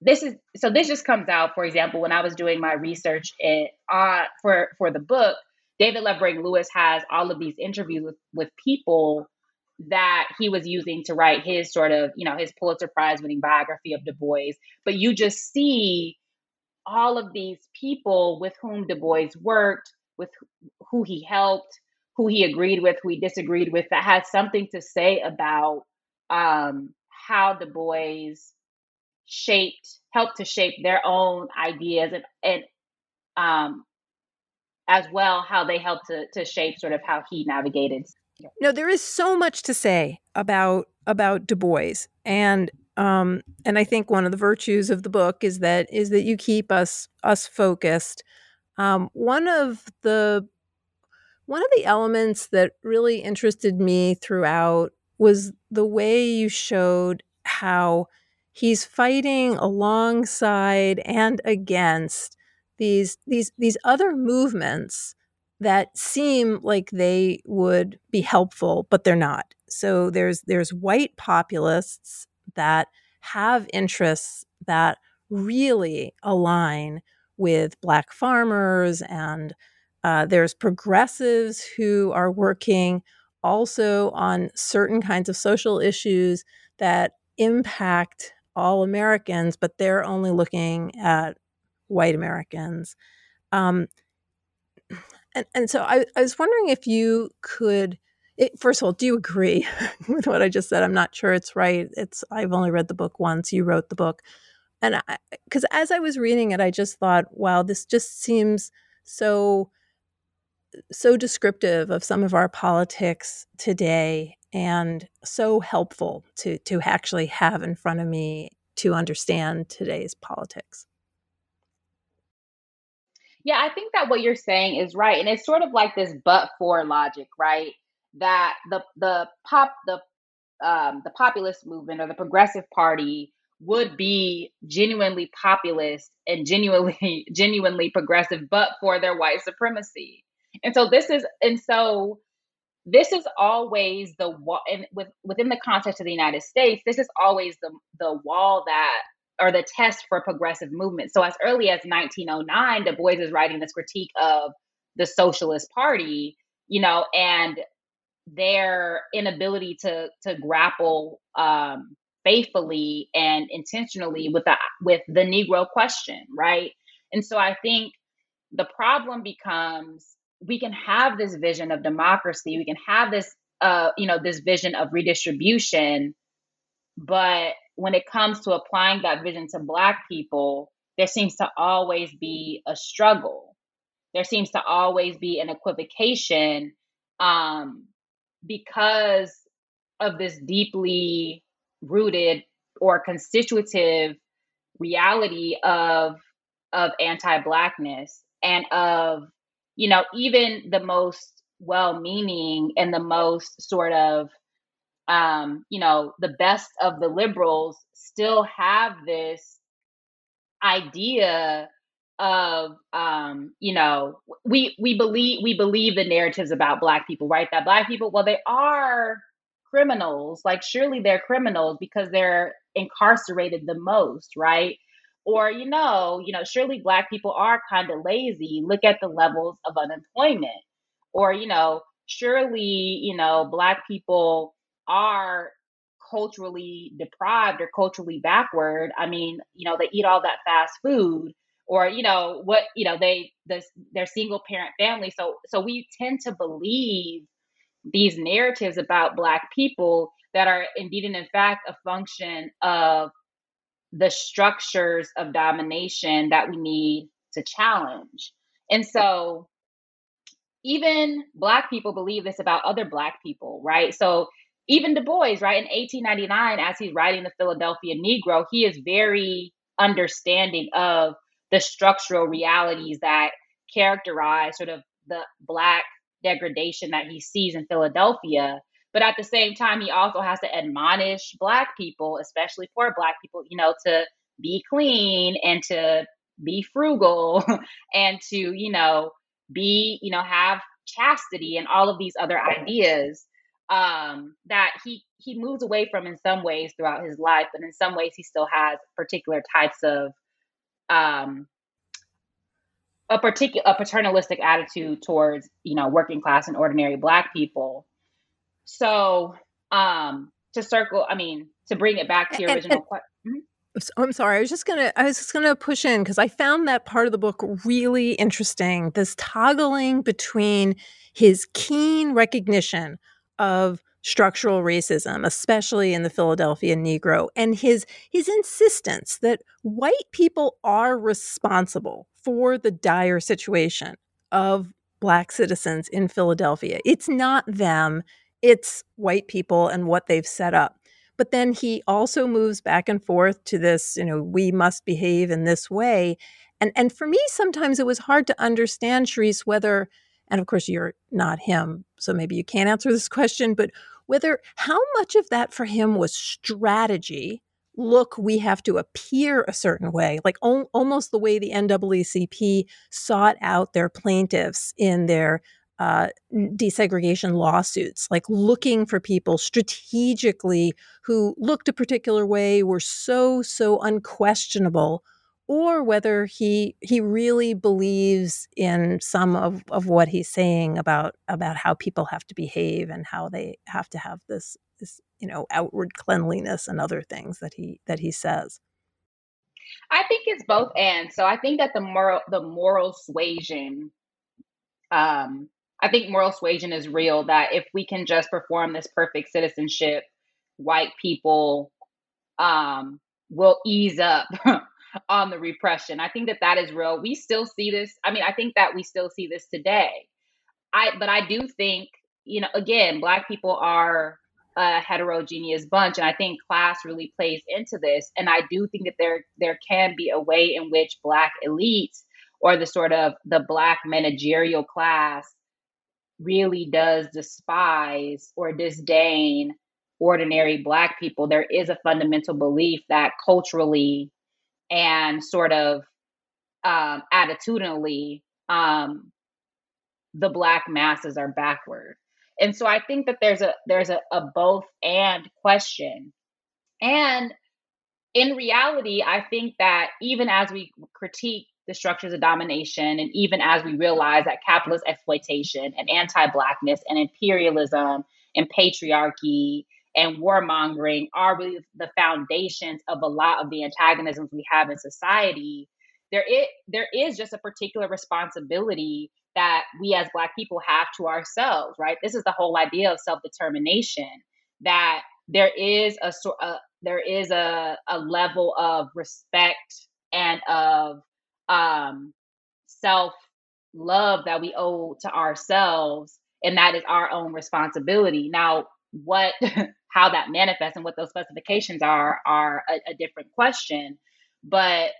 this is so this just comes out. For example, when I was doing my research it, uh, for for the book, David Levering Lewis has all of these interviews with with people that he was using to write his sort of you know his Pulitzer Prize winning biography of Du Bois. But you just see all of these people with whom Du Bois worked with who he helped, who he agreed with, who he disagreed with, that had something to say about um, how Du Bois shaped, helped to shape their own ideas and, and um, as well how they helped to, to shape sort of how he navigated. No, there is so much to say about about Du Bois, and um, and I think one of the virtues of the book is that is that you keep us us focused um, one of the one of the elements that really interested me throughout was the way you showed how he's fighting alongside and against these these these other movements that seem like they would be helpful but they're not. So there's there's white populists that have interests that really align with Black farmers, and uh, there's progressives who are working also on certain kinds of social issues that impact all Americans, but they're only looking at white Americans. Um, and, and so I, I was wondering if you could it, first of all, do you agree with what I just said? I'm not sure it's right. It's I've only read the book once. You wrote the book, and because as I was reading it, I just thought, wow, this just seems so so descriptive of some of our politics today and so helpful to to actually have in front of me to understand today's politics. Yeah, I think that what you're saying is right. And it's sort of like this but for logic, right? That the the pop the um the populist movement or the progressive party would be genuinely populist and genuinely genuinely progressive but for their white supremacy and so this is and so this is always the wall and with, within the context of the united states this is always the the wall that or the test for progressive movement. So as early as 1909 du bois is writing this critique of the socialist party you know and their inability to to grapple um, faithfully and intentionally with the with the negro question right? And so i think the problem becomes we can have this vision of democracy we can have this uh you know this vision of redistribution but when it comes to applying that vision to Black people, there seems to always be a struggle. There seems to always be an equivocation um, because of this deeply rooted or constitutive reality of of anti-blackness and of you know even the most well-meaning and the most sort of um, you know the best of the liberals still have this idea of um, you know we we believe we believe the narratives about black people right? That black people well they are criminals. Like surely they're criminals because they're incarcerated the most right or you know you know surely black people are kind of lazy. Look at the levels of unemployment. Or you know surely you know black people are culturally deprived or culturally backward. I mean you know they eat all that fast food. Or you know what you know they this they're single parent family. So so we tend to believe these narratives about black people that are indeed and in fact a function of the structures of domination that we need to challenge. And so even black people believe this about other black people, right? So even Du Bois, right, in 1899, as he's writing the Philadelphia Negro, he is very understanding of the structural realities that characterize sort of the black degradation that he sees in Philadelphia. But at the same time, he also has to admonish Black people, especially poor Black people, you know, to be clean and to be frugal and to, you know, be, you know, have chastity and all of these other ideas um, that he he moves away from in some ways throughout his life, but in some ways he still has particular types of um, a particular a paternalistic attitude towards you know working class and ordinary black people so um to circle i mean to bring it back to your original question mm-hmm. I'm sorry. I was just gonna. I was just gonna push in because I found that part of the book really interesting. This toggling between his keen recognition of structural racism, especially in the Philadelphia Negro, and his his insistence that white people are responsible for the dire situation of black citizens in Philadelphia. It's not them, it's white people and what they've set up. But then he also moves back and forth to this, you know, we must behave in this way. And and for me, sometimes it was hard to understand, Charisse, whether, and of course you're not him, so maybe you can't answer this question, but whether how much of that for him was strategy look, we have to appear a certain way, like o- almost the way the NAACP sought out their plaintiffs in their uh, desegregation lawsuits, like looking for people strategically who looked a particular way, were so, so unquestionable, or whether he he really believes in some of, of what he's saying about about how people have to behave and how they have to have this this you know outward cleanliness and other things that he that he says. I think it's both and so i think that the moral the moral suasion um i think moral suasion is real that if we can just perform this perfect citizenship white people um will ease up on the repression. I think that that is real. We still see this i mean i think that we still see this today. I but i do think you know again black people are a heterogeneous bunch and i think class really plays into this. And i do think that there there can be a way in which black elites or the sort of the black managerial class really does despise or disdain ordinary black people there is a fundamental belief that culturally and sort of um, attitudinally um, the black masses are backward and so I think that there's a there's a, a both and question. And in reality, I think that even as we critique the structures of domination, and even as we realize that capitalist exploitation and anti-blackness and imperialism and patriarchy and warmongering are really the foundations of a lot of the antagonisms we have in society, there is, there is just a particular responsibility that we as Black people have to ourselves, right? This is the whole idea of self determination that there is a sort uh, there is a, a level of respect and of um, self love that we owe to ourselves and that is our own responsibility. Now what how that manifests and what those specifications are are a, a different question but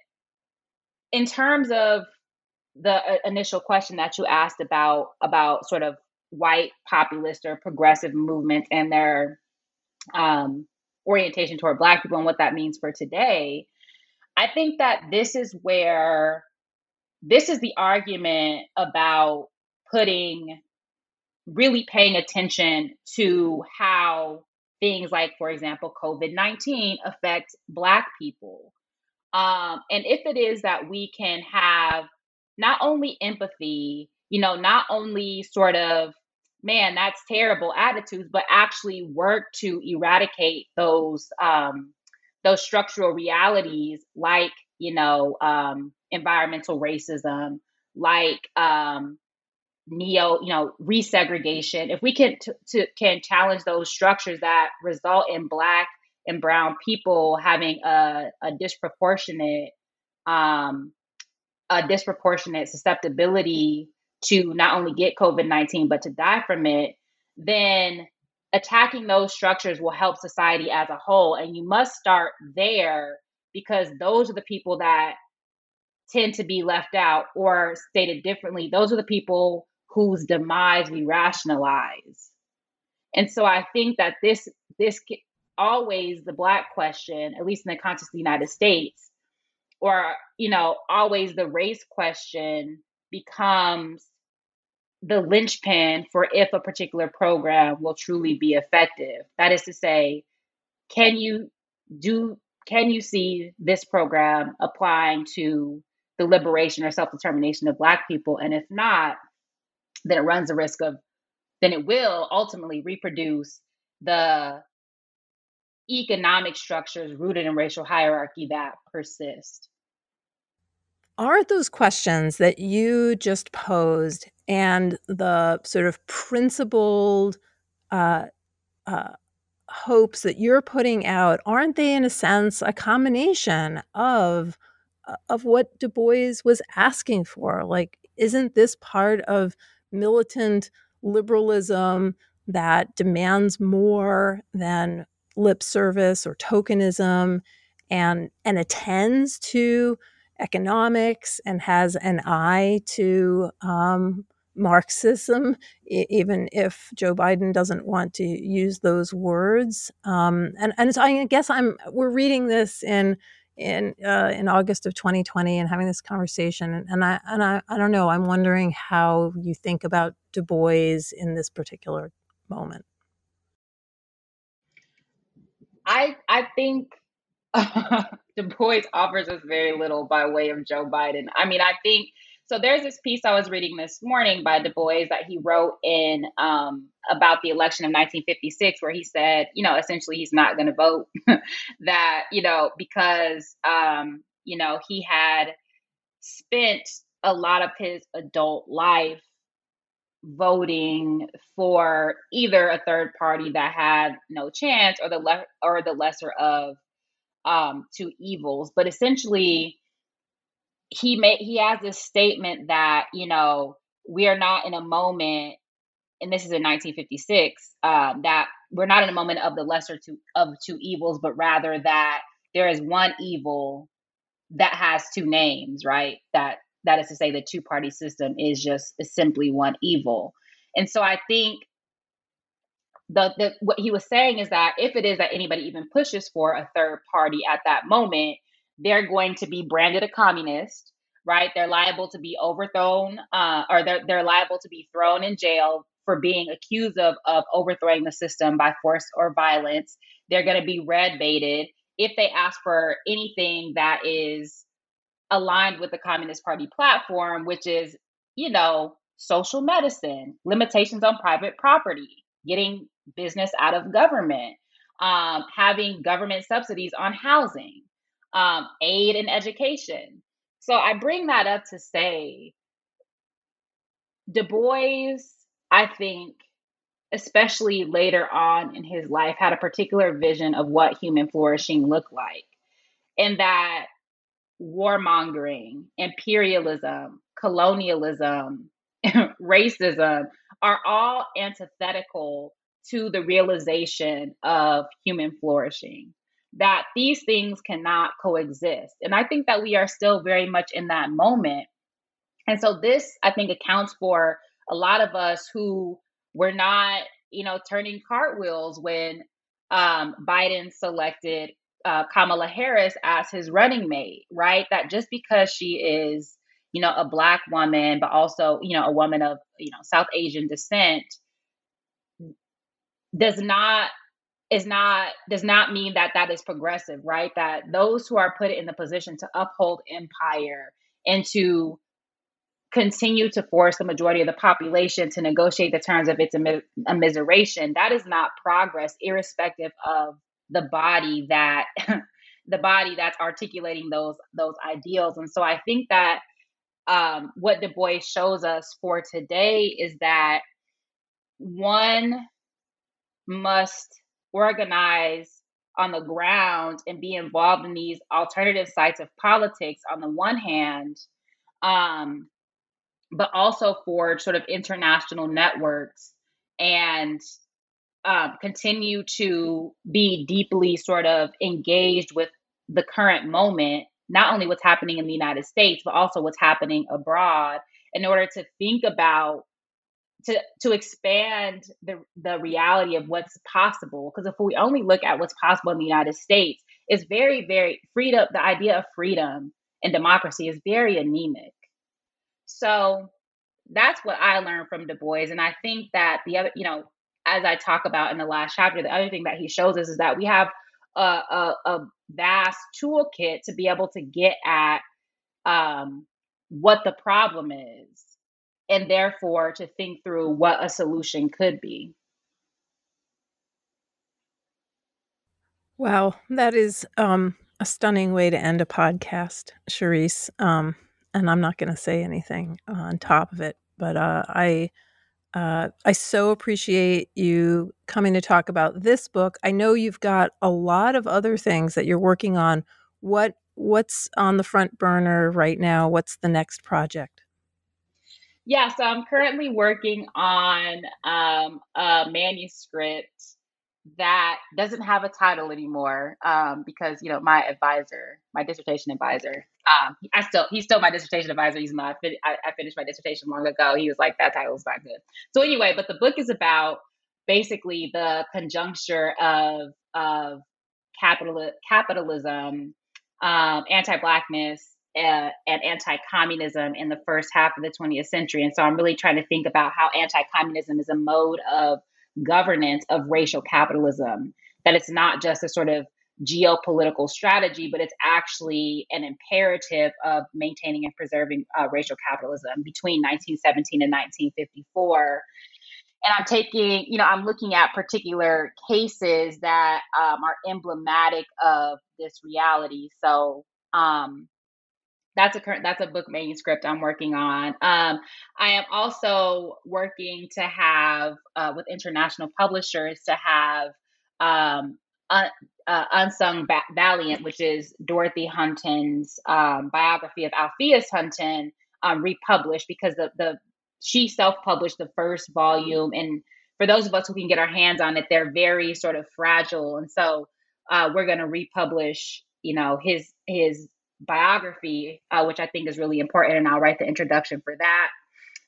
in terms of the uh, initial question that you asked about about sort of white populist or progressive movements and their um, orientation toward Black people and what that means for today, I think that this is where this is the argument about putting really paying attention to how things like, for example, COVID 19 affect Black people. Um, and if it is that we can have not only empathy, you know, not only sort of man, that's terrible attitudes, but actually work to eradicate those um, those structural realities like you know um, environmental racism, like um, neo you know resegregation. If we can t- can challenge those structures that result in black and brown people having a, a disproportionate um, a disproportionate susceptibility to not only get COVID 19, but to die from it, then attacking those structures will help society as a whole. And you must start there because those are the people that tend to be left out, or stated differently, those are the people whose demise we rationalize. And so I think that this this always the black question, at least in the context of the United States, or you know, always the race question becomes the linchpin for if a particular program will truly be effective. That is to say, can you do can you see this program applying to the liberation or self-determination of black people and if not then it runs the risk of then it will ultimately reproduce the economic structures rooted in racial hierarchy that persist are those questions that you just posed and the sort of principled uh, uh, hopes that you're putting out aren't they in a sense a combination of uh, of what du bois was asking for? Like isn't this part of militant liberalism that demands more than lip service or tokenism and and attends to economics and has an eye to um, Marxism, even if Joe Biden doesn't want to use those words. Um, and and so I guess I'm we're reading this in in uh, in August of 2020 and having this conversation, and, and I and I, I don't know. I'm wondering how you think about Du Bois in this particular moment. I I think Du Bois offers us very little by way of Joe Biden. I mean, I think so. There's this piece I was reading this morning by Du Bois that he wrote in um, about the election of 1956, where he said, you know, essentially he's not going to vote. that you know because um, you know he had spent a lot of his adult life voting for either a third party that had no chance or the le- or the lesser of um, to evils. But essentially, he made he has this statement that you know we are not in a moment, and this is in 1956, um, that we're not in a moment of the lesser two of two evils, but rather that there is one evil that has two names, right? That that is to say, the two party system is just is simply one evil. And so I think the, the what he was saying is that if it is that anybody even pushes for a third party at that moment, they're going to be branded a communist, right? They're liable to be overthrown, uh, or they're they're liable to be thrown in jail for being accused of of overthrowing the system by force or violence. They're going to be red baited if they ask for anything that is aligned with the Communist Party platform, which is, you know, social medicine, limitations on private property, getting business out of government, um, having government subsidies on housing, um, aid in education. So I bring that up to say Du Bois, I think, especially later on in his life, had a particular vision of what human flourishing looked like. And that warmongering, imperialism, colonialism, racism are all antithetical to the realization of human flourishing. That these things cannot coexist. And I think that we are still very much in that moment. And so, this, I think, accounts for a lot of us who were not, you know, turning cartwheels when um, Biden selected uh, Kamala Harris as his running mate, right? That just because she is, you know, a black woman, but also, you know, a woman of, you know, South Asian descent, does not is not does not mean that that is progressive, right? That those who are put in the position to uphold empire and to continue to force the majority of the population to negotiate the terms of its immiseration, that is not progress, irrespective of the body that the body that's articulating those those ideals. And so I think that um, what Du Bois shows us for today is that one must organize on the ground and be involved in these alternative sites of politics on the one hand um, but also forge sort of international networks and um, continue to be deeply sort of engaged with the current moment, not only what's happening in the United States, but also what's happening abroad, in order to think about to to expand the the reality of what's possible. Because if we only look at what's possible in the United States, it's very very freedom. The idea of freedom and democracy is very anemic. So that's what I learned from Du Bois, and I think that the other, you know, as I talk about in the last chapter, the other thing that he shows us is that we have a, a, a vast toolkit to be able to get at um, what the problem is, and therefore to think through what a solution could be. Wow, that is um, a stunning way to end a podcast, Charisse. Um, and I'm not going to say anything on top of it, but uh, I uh, I so appreciate you coming to talk about this book. I know you've got a lot of other things that you're working on. What what's on the front burner right now? What's the next project? Yeah, so I'm currently working on um, a manuscript that doesn't have a title anymore um, because you know my advisor, my dissertation advisor, um, I still he's still my dissertation advisor. He's not. I, I finished my dissertation long ago. He was like that title's not good. So anyway, but the book is about basically the conjuncture of of capital capitalism, um, anti-blackness, uh, and anti-communism in the first half of the 20th century. And so I'm really trying to think about how anti-communism is a mode of governance of racial capitalism. That it's not just a sort of geopolitical strategy, but it's actually an imperative of maintaining and preserving uh, racial capitalism between 1917 and 1954. And I'm taking, you know, I'm looking at particular cases that um, are emblematic of this reality. So, um, that's a current that's a book manuscript i'm working on. Um, i am also working to have uh, with international publishers to have um, uh, uh, unsung ba- valiant which is dorothy hunton's um, biography of alphaeus hunton um, republished because the, the she self-published the first volume. And for those of us who can get our hands on it they're very sort of fragile. And so uh, we're going to republish you know his his biography, uh, which I think is really important, and I'll write the introduction for that.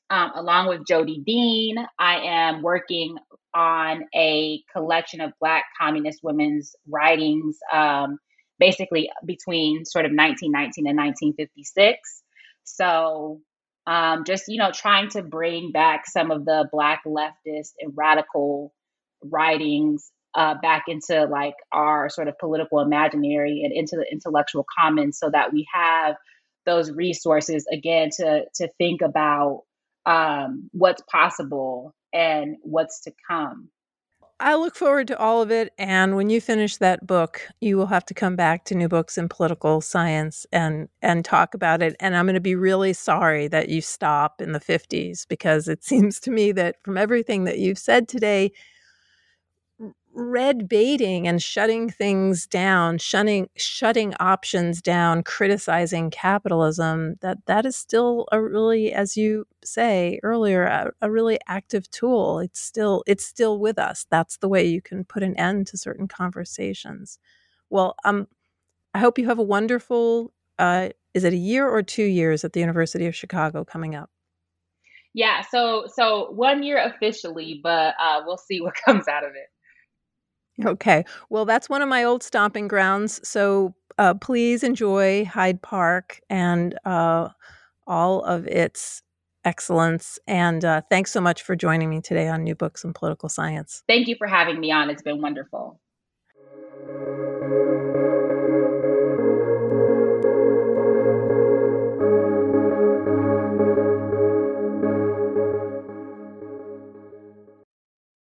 Um, along with Jodi Dean, I am working on a collection of Black communist women's writings, um, basically between sort of 1919 and 1956. So, um, just you know, trying to bring back some of the Black leftist and radical writings uh, back into like our sort of political imaginary and into the intellectual commons so that we have those resources again to to think about um, what's possible and what's to come I look forward to all of it. And when you finish that book, you will have to come back to New Books in Political Science and and talk about it. And I'm going to be really sorry that you stop in the 50s because it seems to me that from everything that you've said today, red baiting and shutting things down, shutting shutting options down, criticizing capitalism, that that is still a really, as you say earlier, a, a, really active tool. It's still it's still with us. That's the way you can put an end to certain conversations. Well, um, I hope you have a wonderful. Uh, is it a year or two years at the University of Chicago coming up? Yeah, so so one year officially, but uh, we'll see what comes out of it. Okay. Well, that's one of my old stomping grounds. So uh, please enjoy Hyde Park and uh, all of its excellence. And uh, thanks so much for joining me today on New Books in Political Science. Thank you for having me on. It's been wonderful.